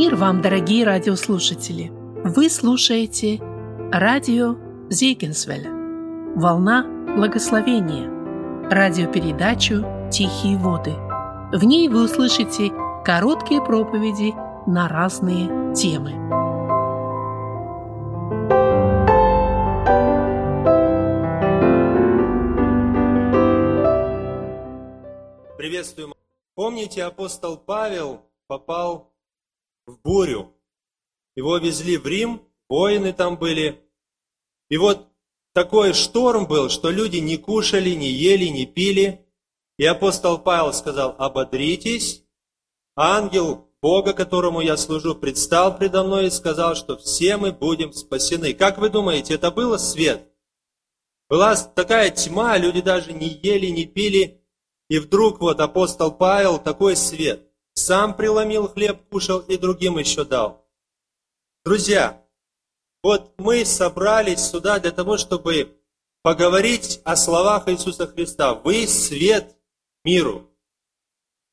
Мир вам, дорогие радиослушатели! Вы слушаете радио Зейгенсвеля «Волна благословения» радиопередачу «Тихие воды». В ней вы услышите короткие проповеди на разные темы. Приветствую. Помните, апостол Павел попал в бурю. Его везли в Рим, воины там были. И вот такой шторм был, что люди не кушали, не ели, не пили. И апостол Павел сказал, ободритесь. Ангел Бога, которому я служу, предстал предо мной и сказал, что все мы будем спасены. Как вы думаете, это было свет? Была такая тьма, люди даже не ели, не пили. И вдруг вот апостол Павел, такой свет. Сам преломил хлеб, кушал и другим еще дал. Друзья, вот мы собрались сюда для того, чтобы поговорить о словах Иисуса Христа. Вы свет миру.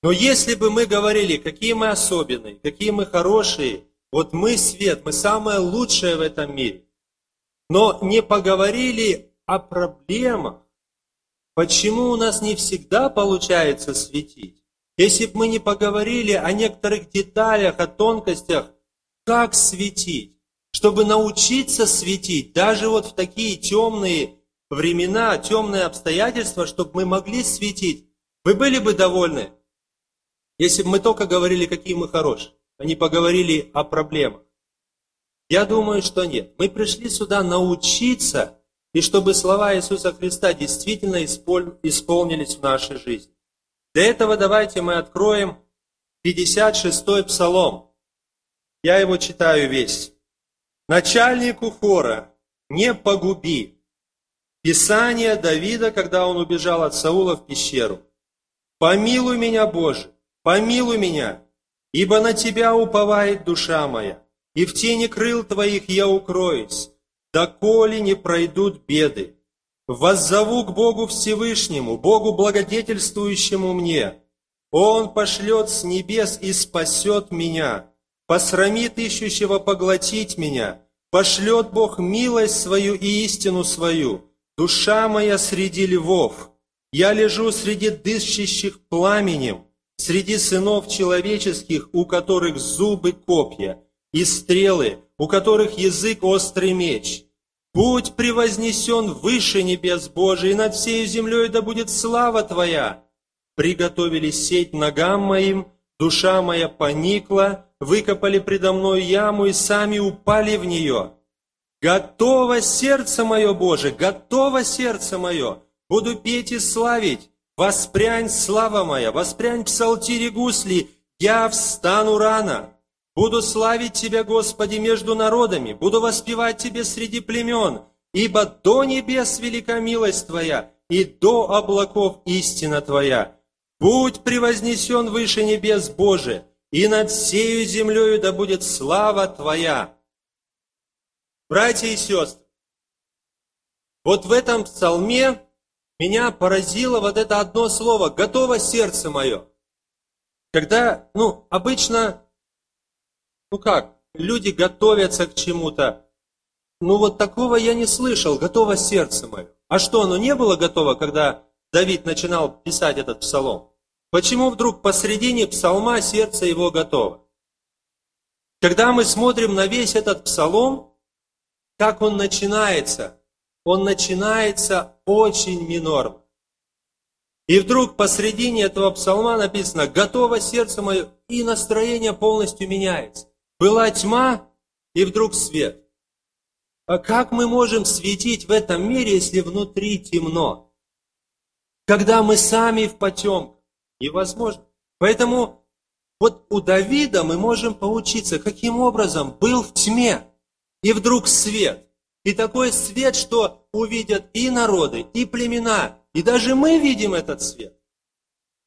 Но если бы мы говорили, какие мы особенные, какие мы хорошие, вот мы свет, мы самое лучшее в этом мире, но не поговорили о проблемах, почему у нас не всегда получается светить, если бы мы не поговорили о некоторых деталях, о тонкостях, как светить, чтобы научиться светить, даже вот в такие темные времена, темные обстоятельства, чтобы мы могли светить, вы были бы довольны, если бы мы только говорили, какие мы хорошие, а не поговорили о проблемах. Я думаю, что нет. Мы пришли сюда научиться, и чтобы слова Иисуса Христа действительно исполнились в нашей жизни. Для этого давайте мы откроем 56-й псалом. Я его читаю весь. «Начальнику хора, не погуби». Писание Давида, когда он убежал от Саула в пещеру. «Помилуй меня, Боже, помилуй меня, ибо на Тебя уповает душа моя, и в тени крыл Твоих я укроюсь, доколе не пройдут беды. Воззову к Богу Всевышнему, Богу благодетельствующему мне. Он пошлет с небес и спасет меня, посрамит ищущего поглотить меня, пошлет Бог милость свою и истину свою. Душа моя среди львов, я лежу среди дышащих пламенем, среди сынов человеческих, у которых зубы копья, и стрелы, у которых язык острый меч – Будь превознесен выше небес Божий, над всей землей да будет слава Твоя. Приготовили сеть ногам моим, душа моя поникла, выкопали предо мной яму и сами упали в нее. Готово сердце мое, Боже, готово сердце мое, буду петь и славить. Воспрянь, слава моя, воспрянь псалтири гусли, я встану рано. Буду славить Тебя, Господи, между народами, буду воспевать Тебе среди племен, ибо до небес велика милость Твоя, и до облаков истина Твоя. Будь превознесен выше небес, Боже, и над всею землею да будет слава Твоя. Братья и сестры, вот в этом псалме меня поразило вот это одно слово «готово сердце мое». Когда, ну, обычно ну как, люди готовятся к чему-то. Ну вот такого я не слышал, готово сердце мое. А что, оно не было готово, когда Давид начинал писать этот псалом? Почему вдруг посредине псалма сердце его готово? Когда мы смотрим на весь этот псалом, как он начинается, он начинается очень минорно. И вдруг посредине этого псалма написано «Готово сердце мое», и настроение полностью меняется. Была тьма, и вдруг свет. А как мы можем светить в этом мире, если внутри темно? Когда мы сами в потемках? Невозможно. Поэтому вот у Давида мы можем поучиться, каким образом был в тьме, и вдруг свет. И такой свет, что увидят и народы, и племена, и даже мы видим этот свет.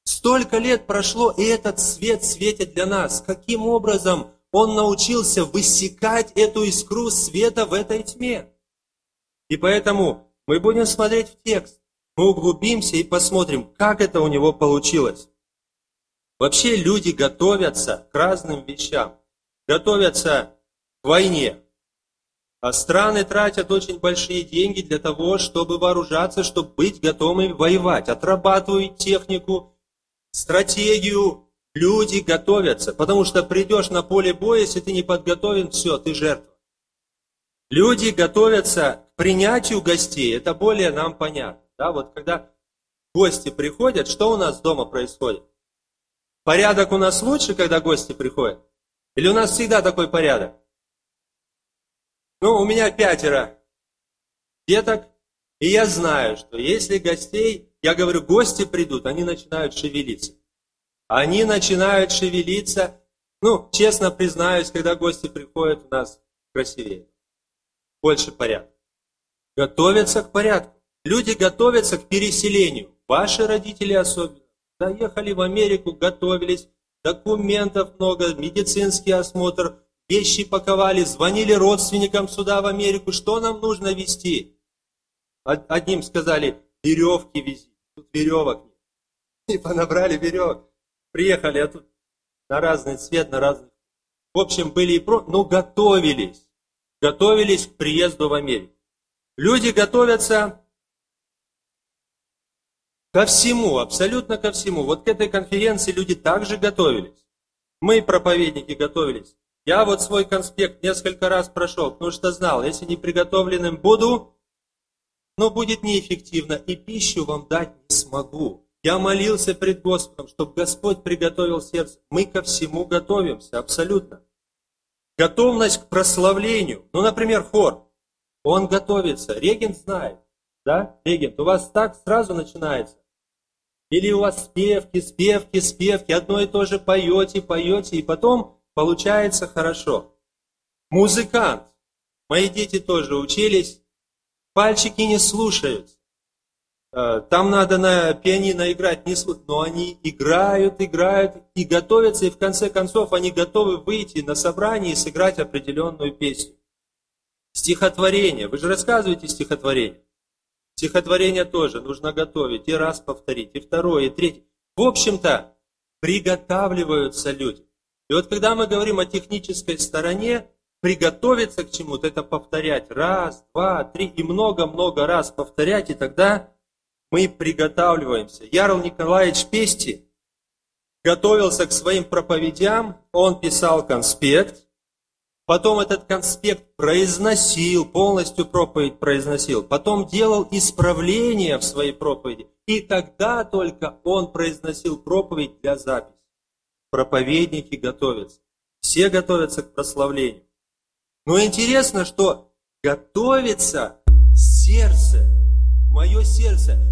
Столько лет прошло, и этот свет светит для нас. Каким образом он научился высекать эту искру света в этой тьме. И поэтому мы будем смотреть в текст, мы углубимся и посмотрим, как это у него получилось. Вообще люди готовятся к разным вещам. готовятся к войне. А страны тратят очень большие деньги для того, чтобы вооружаться, чтобы быть готовыми воевать. Отрабатывают технику, стратегию. Люди готовятся, потому что придешь на поле боя, если ты не подготовлен, все, ты жертва. Люди готовятся к принятию гостей, это более нам понятно. Да, вот когда гости приходят, что у нас дома происходит? Порядок у нас лучше, когда гости приходят? Или у нас всегда такой порядок? Ну, у меня пятеро деток, и я знаю, что если гостей, я говорю, гости придут, они начинают шевелиться. Они начинают шевелиться, ну, честно признаюсь, когда гости приходят, у нас красивее, больше порядка. Готовятся к порядку. Люди готовятся к переселению. Ваши родители особенно. Доехали в Америку, готовились, документов много, медицинский осмотр, вещи паковали, звонили родственникам сюда в Америку, что нам нужно везти? Одним сказали, веревки вези, тут веревок нет. И понабрали веревок. Приехали, а тут на разный цвет, на разный. В общем, были и про, но готовились. Готовились к приезду в Америку. Люди готовятся ко всему, абсолютно ко всему. Вот к этой конференции люди также готовились. Мы, проповедники, готовились. Я вот свой конспект несколько раз прошел, потому что знал, если не приготовленным буду, но будет неэффективно, и пищу вам дать не смогу. Я молился пред Господом, чтобы Господь приготовил сердце. Мы ко всему готовимся, абсолютно. Готовность к прославлению. Ну, например, хор. Он готовится. Регент знает. Да, регент, у вас так сразу начинается. Или у вас спевки, спевки, спевки, одно и то же поете, поете, и потом получается хорошо. Музыкант. Мои дети тоже учились. Пальчики не слушаются. Э, там надо на пианино играть, не слушают, но они играют, играют и готовятся, и в конце концов они готовы выйти на собрание и сыграть определенную песню. Стихотворение. Вы же рассказываете стихотворение. Стихотворение тоже нужно готовить, и раз повторить, и второе, и третье. В общем-то, приготавливаются люди. И вот когда мы говорим о технической стороне, приготовиться к чему-то, это повторять раз, два, три и много-много раз повторять, и тогда мы приготавливаемся. Ярл Николаевич Пести готовился к своим проповедям, он писал конспект, потом этот конспект произносил, полностью проповедь произносил, потом делал исправления в своей проповеди, и тогда только он произносил проповедь для записи проповедники готовятся. Все готовятся к прославлению. Но интересно, что готовится сердце,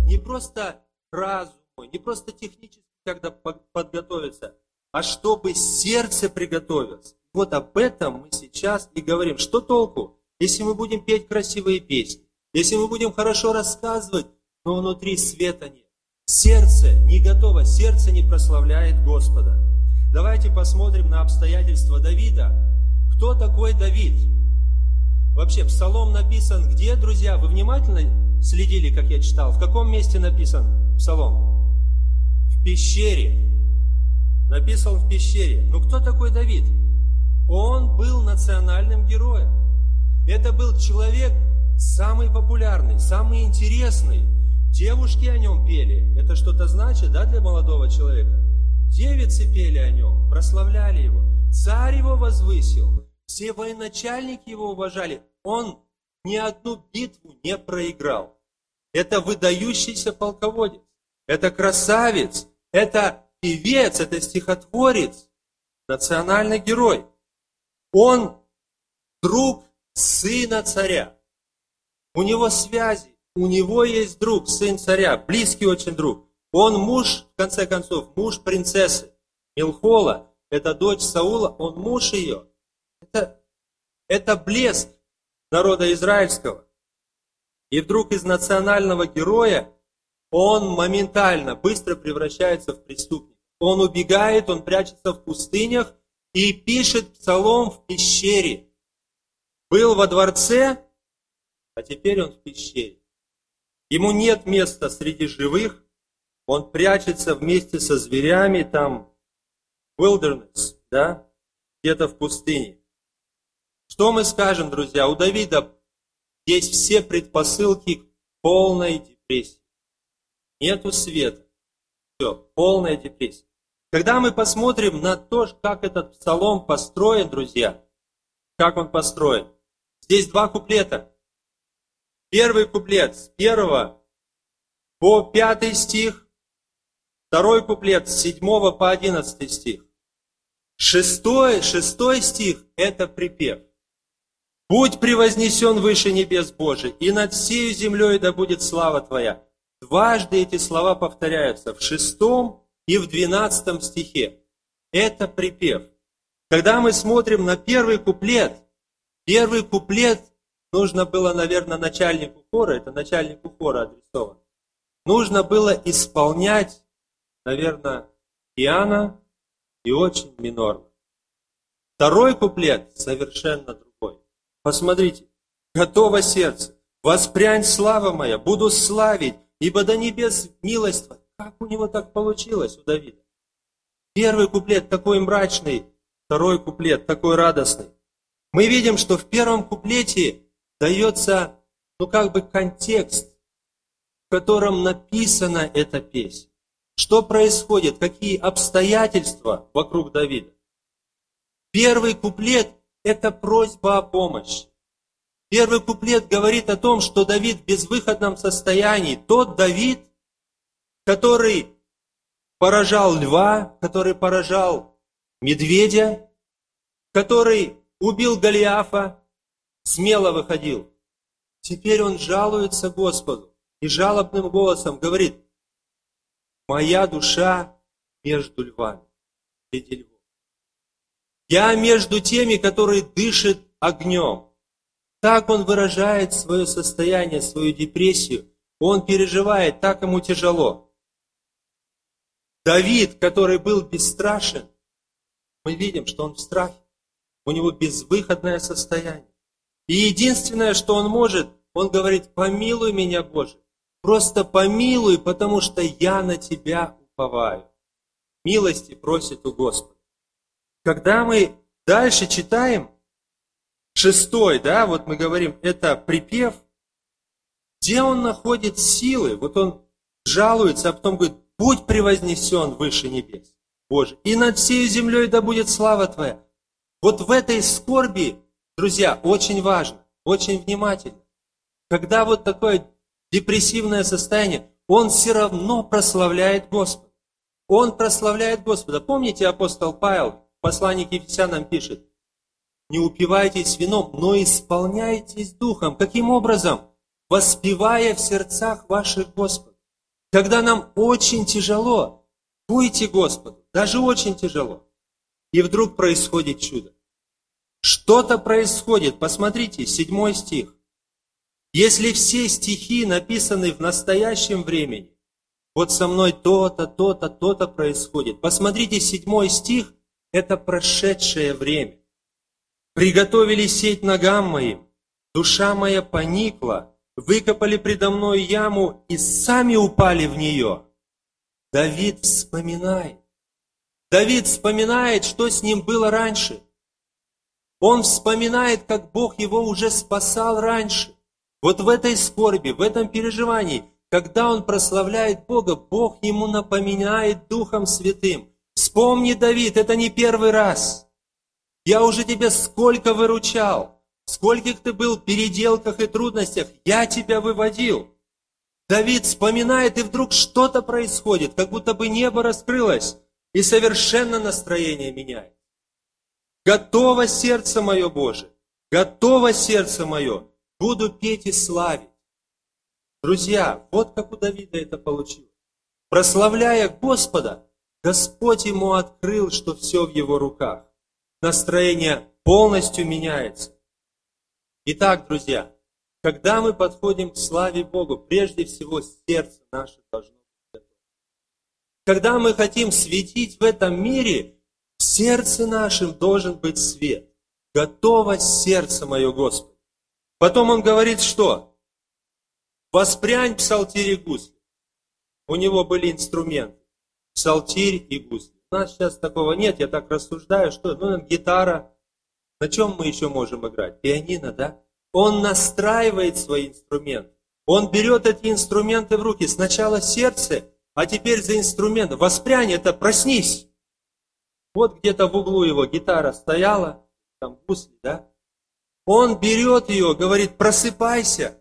не просто разум, не просто технически когда подготовиться, а чтобы сердце приготовилось. Вот об этом мы сейчас и говорим. Что толку, если мы будем петь красивые песни, если мы будем хорошо рассказывать, но внутри света нет. Сердце не готово, сердце не прославляет Господа. Давайте посмотрим на обстоятельства Давида. Кто такой Давид? Вообще, псалом написан где, друзья? Вы внимательно следили, как я читал? В каком месте написан псалом? В пещере. Написан в пещере. Ну кто такой Давид? Он был национальным героем. Это был человек самый популярный, самый интересный. Девушки о нем пели. Это что-то значит, да, для молодого человека? Девицы пели о нем, прославляли его. Царь его возвысил. Все военачальники его уважали. Он ни одну битву не проиграл. Это выдающийся полководец. Это красавец. Это певец, это стихотворец. Национальный герой. Он друг сына царя. У него связи. У него есть друг, сын царя, близкий очень друг. Он муж, в конце концов, муж принцессы. Милхола, это дочь Саула, он муж ее. Это, это блеск народа израильского. И вдруг из национального героя он моментально, быстро превращается в преступника. Он убегает, он прячется в пустынях и пишет псалом в пещере. Был во дворце, а теперь он в пещере. Ему нет места среди живых, он прячется вместе со зверями там, wilderness, да, где-то в пустыне. Что мы скажем, друзья? У Давида есть все предпосылки к полной депрессии. Нету света. Все, полная депрессия. Когда мы посмотрим на то, как этот псалом построен, друзья, как он построен, здесь два куплета. Первый куплет с первого по пятый стих, второй куплет с седьмого по одиннадцатый стих. Шестой, шестой стих – это припев. «Будь превознесен выше небес Божий, и над всей землей да будет слава Твоя». Дважды эти слова повторяются в шестом и в двенадцатом стихе. Это припев. Когда мы смотрим на первый куплет, первый куплет нужно было, наверное, начальнику хора, это начальнику хора адресован, нужно было исполнять, наверное, пиано и очень минорно. Второй куплет совершенно другой. Посмотрите. Готово сердце. Воспрянь слава моя, буду славить, ибо до небес милость. Как у него так получилось, у Давида? Первый куплет такой мрачный, второй куплет такой радостный. Мы видим, что в первом куплете дается, ну как бы контекст, в котором написана эта песня. Что происходит, какие обстоятельства вокруг Давида. Первый куплет – это просьба о помощи. Первый куплет говорит о том, что Давид в безвыходном состоянии. Тот Давид, который поражал льва, который поражал медведя, который убил Голиафа, смело выходил. Теперь он жалуется Господу и жалобным голосом говорит, Моя душа между львами, среди львов. Я между теми, которые дышат огнем. Так он выражает свое состояние, свою депрессию. Он переживает, так ему тяжело. Давид, который был бесстрашен, мы видим, что он в страхе. У него безвыходное состояние. И единственное, что он может, он говорит, помилуй меня, Боже. Просто помилуй, потому что я на Тебя уповаю. Милости просит у Господа. Когда мы дальше читаем, шестой, да, вот мы говорим, это припев, где он находит силы, вот он жалуется, а потом говорит, будь превознесен выше небес, Боже, и над всей землей да будет слава Твоя. Вот в этой скорби, друзья, очень важно, очень внимательно. Когда вот такое депрессивное состояние, он все равно прославляет Господа. Он прославляет Господа. Помните, апостол Павел послании к Ефесянам пишет, не упивайтесь вином, но исполняйтесь духом. Каким образом? Воспевая в сердцах ваших Господа. Когда нам очень тяжело, пойте Господу, даже очень тяжело. И вдруг происходит чудо. Что-то происходит. Посмотрите, седьмой стих. Если все стихи написаны в настоящем времени, вот со мной то-то, то-то, то-то происходит. Посмотрите, седьмой стих – это прошедшее время. Приготовили сеть ногам моим, душа моя поникла, выкопали предо мной яму и сами упали в нее. Давид вспоминает. Давид вспоминает, что с ним было раньше. Он вспоминает, как Бог его уже спасал раньше. Вот в этой скорби, в этом переживании, когда он прославляет Бога, Бог ему напоминает Духом Святым. Вспомни, Давид, это не первый раз. Я уже тебя сколько выручал, скольких ты был в переделках и трудностях, я тебя выводил. Давид вспоминает, и вдруг что-то происходит, как будто бы небо раскрылось, и совершенно настроение меняет. Готово сердце мое, Боже, готово сердце мое, буду петь и славить. Друзья, вот как у Давида это получилось. Прославляя Господа, Господь ему открыл, что все в его руках. Настроение полностью меняется. Итак, друзья, когда мы подходим к славе Богу, прежде всего сердце наше должно быть готово. Когда мы хотим светить в этом мире, в сердце нашем должен быть свет. Готово сердце мое, Господи. Потом он говорит, что? Воспрянь псалтирь и гусли. У него были инструменты. Псалтирь и гусли. У нас сейчас такого нет, я так рассуждаю, что ну, гитара, На чем мы еще можем играть? Пианино, да? Он настраивает свои инструменты. Он берет эти инструменты в руки. Сначала сердце, а теперь за инструмент. Воспрянь это, проснись. Вот где-то в углу его гитара стояла, там гусли, да? Он берет ее, говорит, просыпайся,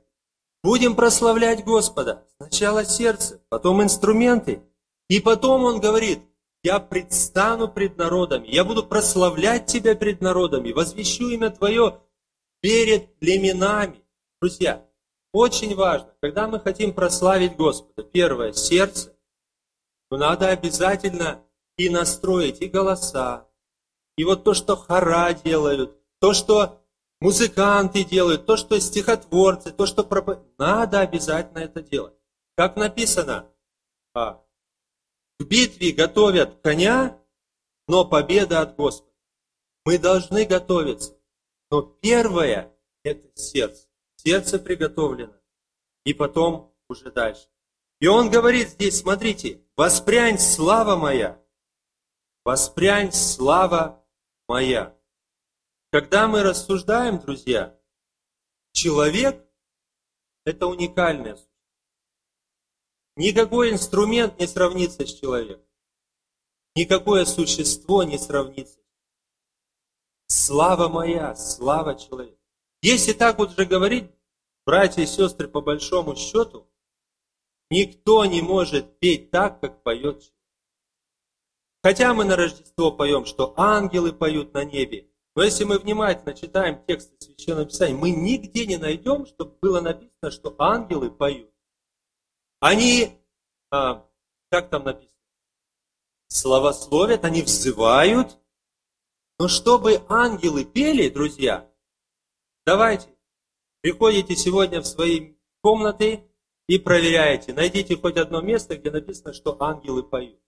будем прославлять Господа. Сначала сердце, потом инструменты. И потом он говорит, я предстану пред народами, я буду прославлять тебя пред народами, возвещу имя твое перед племенами. Друзья, очень важно, когда мы хотим прославить Господа, первое, сердце, но надо обязательно и настроить и голоса, и вот то, что хора делают, то, что музыканты делают, то, что стихотворцы, то, что проп... надо обязательно это делать. Как написано, а, в битве готовят коня, но победа от Господа. Мы должны готовиться. Но первое – это сердце. Сердце приготовлено. И потом уже дальше. И он говорит здесь, смотрите, «Воспрянь, слава моя! Воспрянь, слава моя!» Когда мы рассуждаем, друзья, человек – это уникальное. Никакой инструмент не сравнится с человеком. Никакое существо не сравнится. Слава моя, слава человека. Если так вот же говорить, братья и сестры, по большому счету, никто не может петь так, как поет человек. Хотя мы на Рождество поем, что ангелы поют на небе, но если мы внимательно читаем тексты Священного Писания, мы нигде не найдем, чтобы было написано, что ангелы поют. Они, а, как там написано, славословят, они взывают. Но чтобы ангелы пели, друзья, давайте, приходите сегодня в свои комнаты и проверяете. Найдите хоть одно место, где написано, что ангелы поют.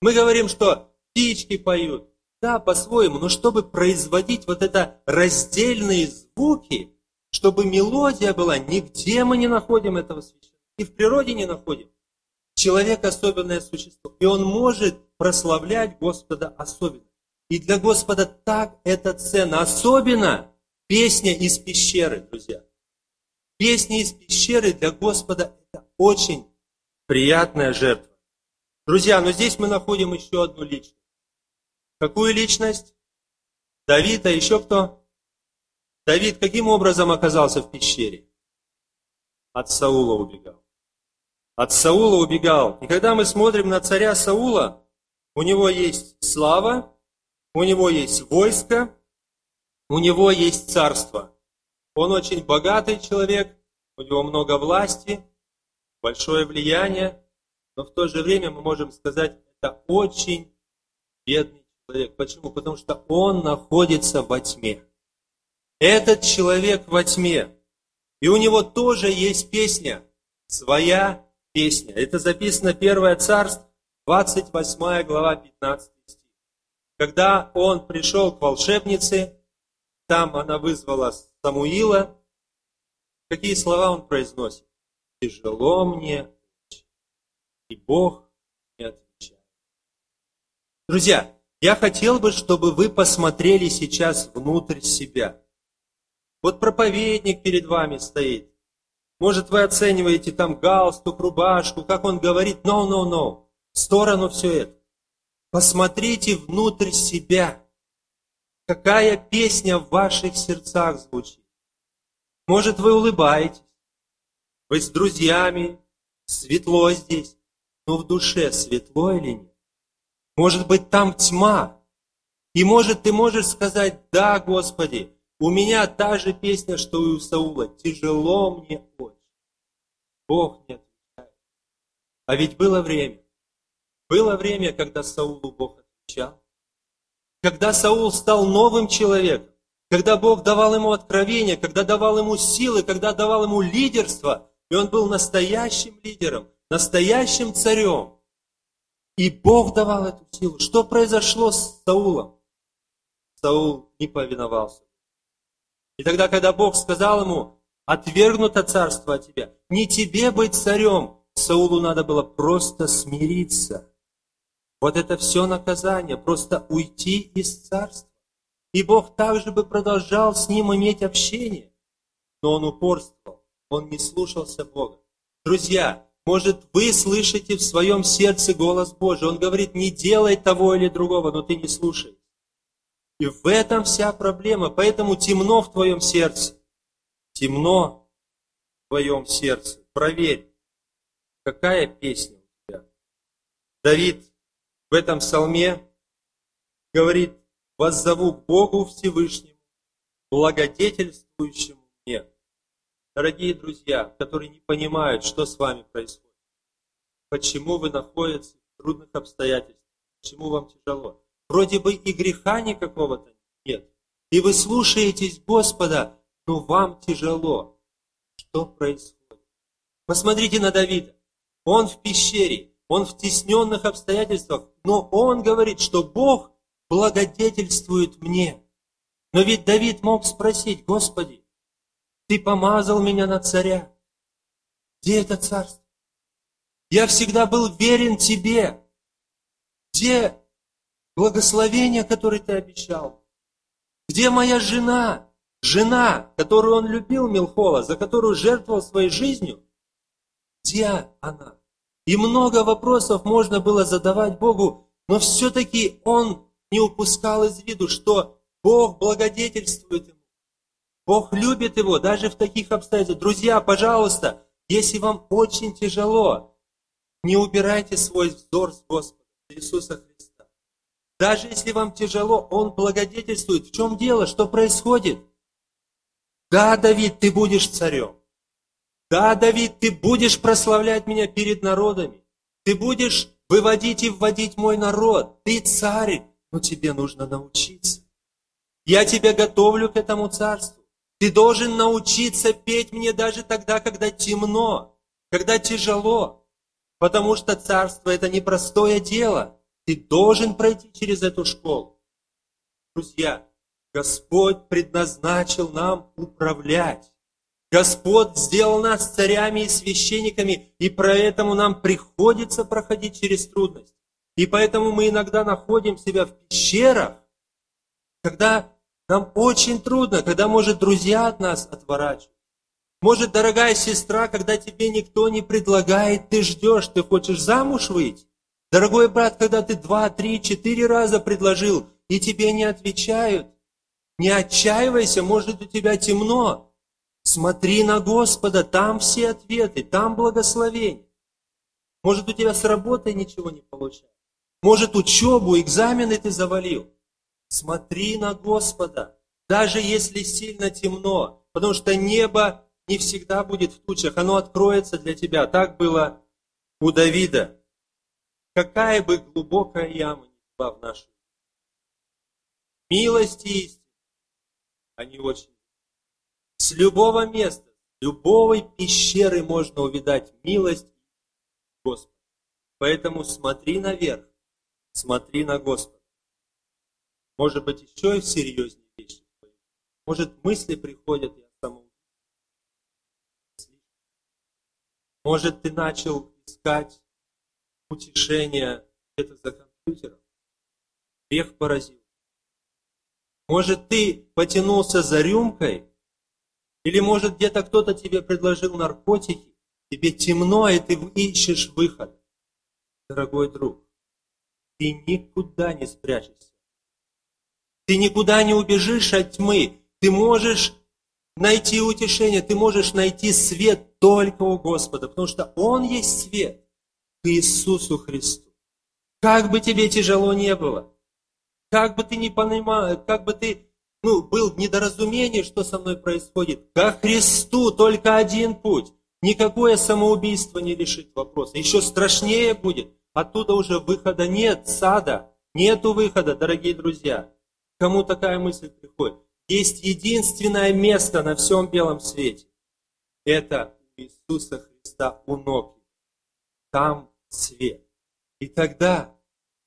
Мы говорим, что птички поют, да, по-своему, но чтобы производить вот это раздельные звуки, чтобы мелодия была, нигде мы не находим этого священства. И в природе не находим. Человек особенное существо, и он может прославлять Господа особенно. И для Господа так это ценно. Особенно песня из пещеры, друзья. Песня из пещеры для Господа это очень приятная жертва. Друзья, но здесь мы находим еще одну личность. Какую личность? Давид, а еще кто? Давид каким образом оказался в пещере? От Саула убегал. От Саула убегал. И когда мы смотрим на царя Саула, у него есть слава, у него есть войско, у него есть царство. Он очень богатый человек, у него много власти, большое влияние, но в то же время мы можем сказать, это очень бедный человек. Почему? Потому что он находится во тьме. Этот человек во тьме. И у него тоже есть песня, своя песня. Это записано 1 Царств, 28 глава, 15 стих. Когда он пришел к волшебнице, там она вызвала Самуила, какие слова он произносит? «Тяжело мне, и Бог не отвечает». Друзья, я хотел бы, чтобы вы посмотрели сейчас внутрь себя. Вот проповедник перед вами стоит. Может, вы оцениваете там галстук, рубашку, как он говорит, no, no, no, в сторону все это. Посмотрите внутрь себя. Какая песня в ваших сердцах звучит. Может, вы улыбаетесь, вы с друзьями, светло здесь, но в душе светло или нет? Может быть, там тьма. И может, ты можешь сказать, да, Господи, у меня та же песня, что и у Саула. Тяжело мне очень. Бог не отвечает. А ведь было время. Было время, когда Саулу Бог отвечал. Когда Саул стал новым человеком. Когда Бог давал ему откровение, когда давал ему силы, когда давал ему лидерство. И он был настоящим лидером, настоящим царем. И Бог давал эту силу. Что произошло с Саулом? Саул не повиновался. И тогда, когда Бог сказал ему, отвергнуто царство от тебя, не тебе быть царем, Саулу надо было просто смириться. Вот это все наказание, просто уйти из царства. и Бог также бы продолжал с ним иметь общение. Но он упорствовал, он не слушался Бога. Друзья, может, вы слышите в своем сердце голос Божий. Он говорит, не делай того или другого, но ты не слушай. И в этом вся проблема. Поэтому темно в твоем сердце. Темно в твоем сердце. Проверь, какая песня у тебя. Давид в этом псалме говорит, «Воззову к Богу Всевышнему, благодетельствующему мне». Дорогие друзья, которые не понимают, что с вами происходит, почему вы находитесь в трудных обстоятельствах, почему вам тяжело. Вроде бы и греха никакого-то нет. И вы слушаетесь Господа, но вам тяжело. Что происходит? Посмотрите на Давида. Он в пещере, он в тесненных обстоятельствах, но он говорит, что Бог благодетельствует мне. Но ведь Давид мог спросить, Господи, ты помазал меня на царя. Где это царство? Я всегда был верен тебе. Где благословение, которое ты обещал? Где моя жена? Жена, которую он любил, Милхола, за которую жертвовал своей жизнью? Где она? И много вопросов можно было задавать Богу, но все-таки он не упускал из виду, что Бог благодетельствует ему. Бог любит его даже в таких обстоятельствах. Друзья, пожалуйста, если вам очень тяжело, не убирайте свой взор с Господа, Иисуса Христа. Даже если вам тяжело, Он благодетельствует. В чем дело? Что происходит? Да, Давид, ты будешь царем. Да, Давид, ты будешь прославлять меня перед народами. Ты будешь выводить и вводить мой народ. Ты царь, но тебе нужно научиться. Я тебя готовлю к этому царству. Ты должен научиться петь мне даже тогда, когда темно, когда тяжело. Потому что царство – это непростое дело. Ты должен пройти через эту школу. Друзья, Господь предназначил нам управлять. Господь сделал нас царями и священниками, и поэтому нам приходится проходить через трудности. И поэтому мы иногда находим себя в пещерах, когда нам очень трудно, когда, может, друзья от нас отворачивают. Может, дорогая сестра, когда тебе никто не предлагает, ты ждешь, ты хочешь замуж выйти. Дорогой брат, когда ты два, три, четыре раза предложил, и тебе не отвечают, не отчаивайся, может, у тебя темно. Смотри на Господа, там все ответы, там благословение. Может, у тебя с работой ничего не получается. Может, учебу, экзамены ты завалил. Смотри на Господа, даже если сильно темно, потому что небо не всегда будет в тучах, оно откроется для тебя. Так было у Давида. Какая бы глубокая яма ни была в нашей милости и истины, они очень с любого места, с любой пещеры можно увидать милость Господа. Поэтому смотри наверх, смотри на Господа. Может быть, еще и серьезнее вещи. Может, мысли приходят, я самому. Может, ты начал искать утешение где-то за компьютером. Грех поразил. Может, ты потянулся за рюмкой, или может где-то кто-то тебе предложил наркотики, тебе темно, и ты ищешь выход. Дорогой друг, ты никуда не спрячешься ты никуда не убежишь от тьмы. Ты можешь найти утешение, ты можешь найти свет только у Господа, потому что Он есть свет к Иисусу Христу. Как бы тебе тяжело не было, как бы ты не понимал, как бы ты ну, был в недоразумении, что со мной происходит, ко Христу только один путь. Никакое самоубийство не решит вопроса. Еще страшнее будет. Оттуда уже выхода нет, сада. Нету выхода, дорогие друзья. Кому такая мысль приходит? Есть единственное место на всем белом свете. Это Иисуса Христа у ног. Там свет. И тогда,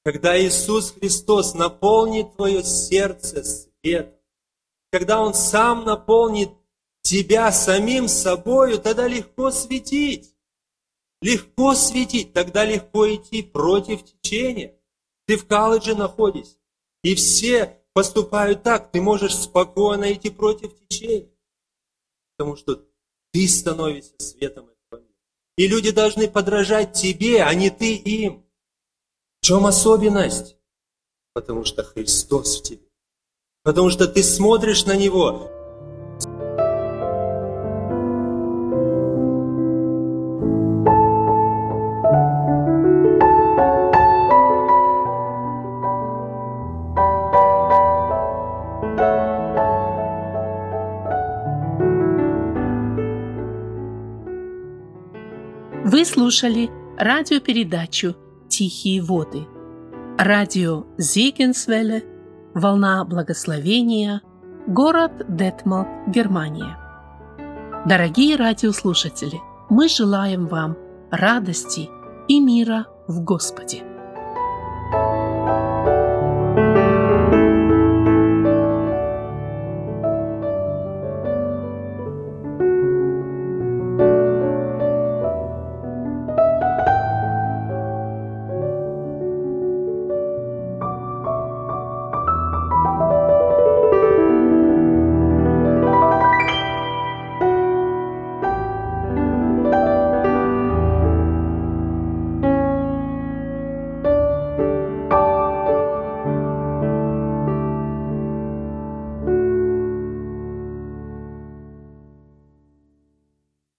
когда Иисус Христос наполнит твое сердце светом, когда Он сам наполнит тебя самим собою, тогда легко светить. Легко светить, тогда легко идти против течения. Ты в колледже находишься, и все поступают так, ты можешь спокойно идти против течения. Потому что ты становишься светом. И люди должны подражать тебе, а не ты им. В чем особенность? Потому что Христос в тебе. Потому что ты смотришь на Него, слушали радиопередачу «Тихие воды». Радио Зигенсвелле, «Волна благословения», город Детмалт, Германия. Дорогие радиослушатели, мы желаем вам радости и мира в Господе.